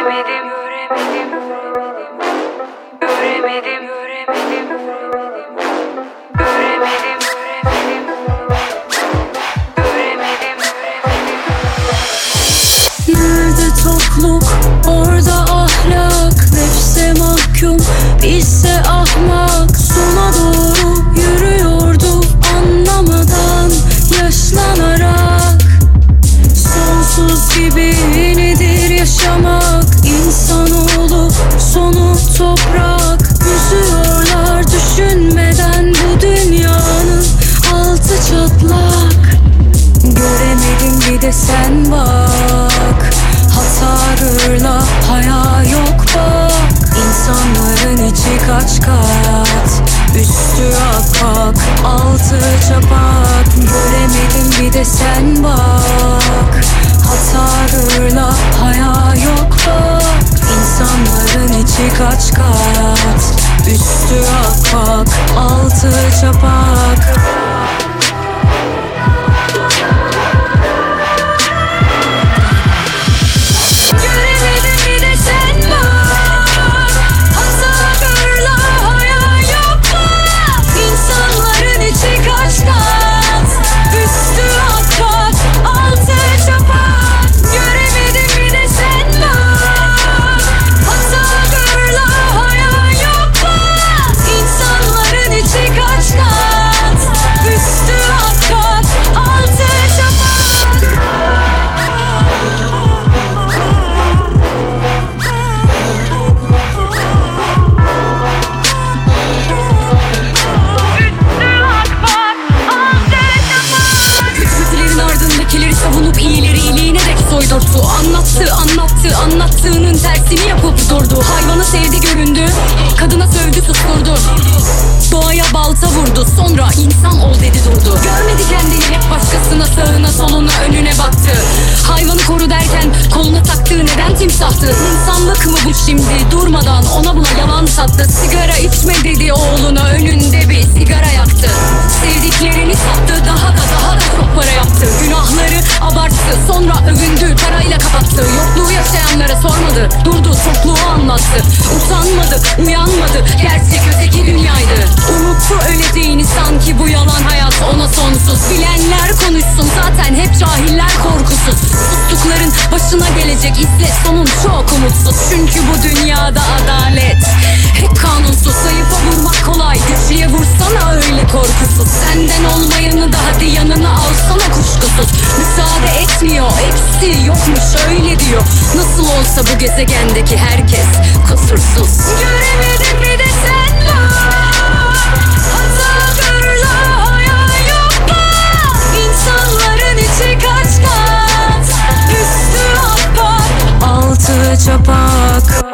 Göremedim, göremedim, göremedim, göremedim. Nerede topluk orada ahlak. Nefse mahkum. Bizse ahmak toprak Yüzüyorlar düşünmeden bu dünyanın altı çatlak. Göremedim bir de sen bak Üstü akmak altı çapak soydurttu Anlattı anlattı anlattığının tersini yapıp durdu. Hayvanı sevdi göründü. Kadına sövdü susturdu. Doğaya balta vurdu. Sonra insan ol dedi durdu. Görmedi kendini. Hep başkasına sağına soluna önüne baktı. Hayvanı koru derken koluna taktığı neden timsahtı? İnsanlık mı bu şimdi? Durmadan ona buna yalan sattı. Sigara içme dedi oğluna. Önünde bir sigara yaktı. Sevdiklerini sattı. Daha da daha da çok para yaptı abarttı sonra övündü parayla kapattı. Yokluğu yaşayanlara sormadı durdu çokluğu anlattı. Utanmadı uyanmadı gerçek öteki dünyaydı. Unuttu öleceğini sanki bu yalan hayat. Ona sonsuz Bilenler konuşsun zaten hep cahiller korkusuz. Sustukların başına gelecek izle sonun çok umutsuz. Çünkü bu dünyada adalet hep kanunsuz. Zayıfa vurmak kolay güçlüye vursana öyle korkusuz. Senden olmayanı da hadi yanına alsana kuşkusuz Hepsi yokmuş öyle diyor. Nasıl olsa bu gezegendeki herkes kusursuz. Göremedim bir de sen var? Çapak.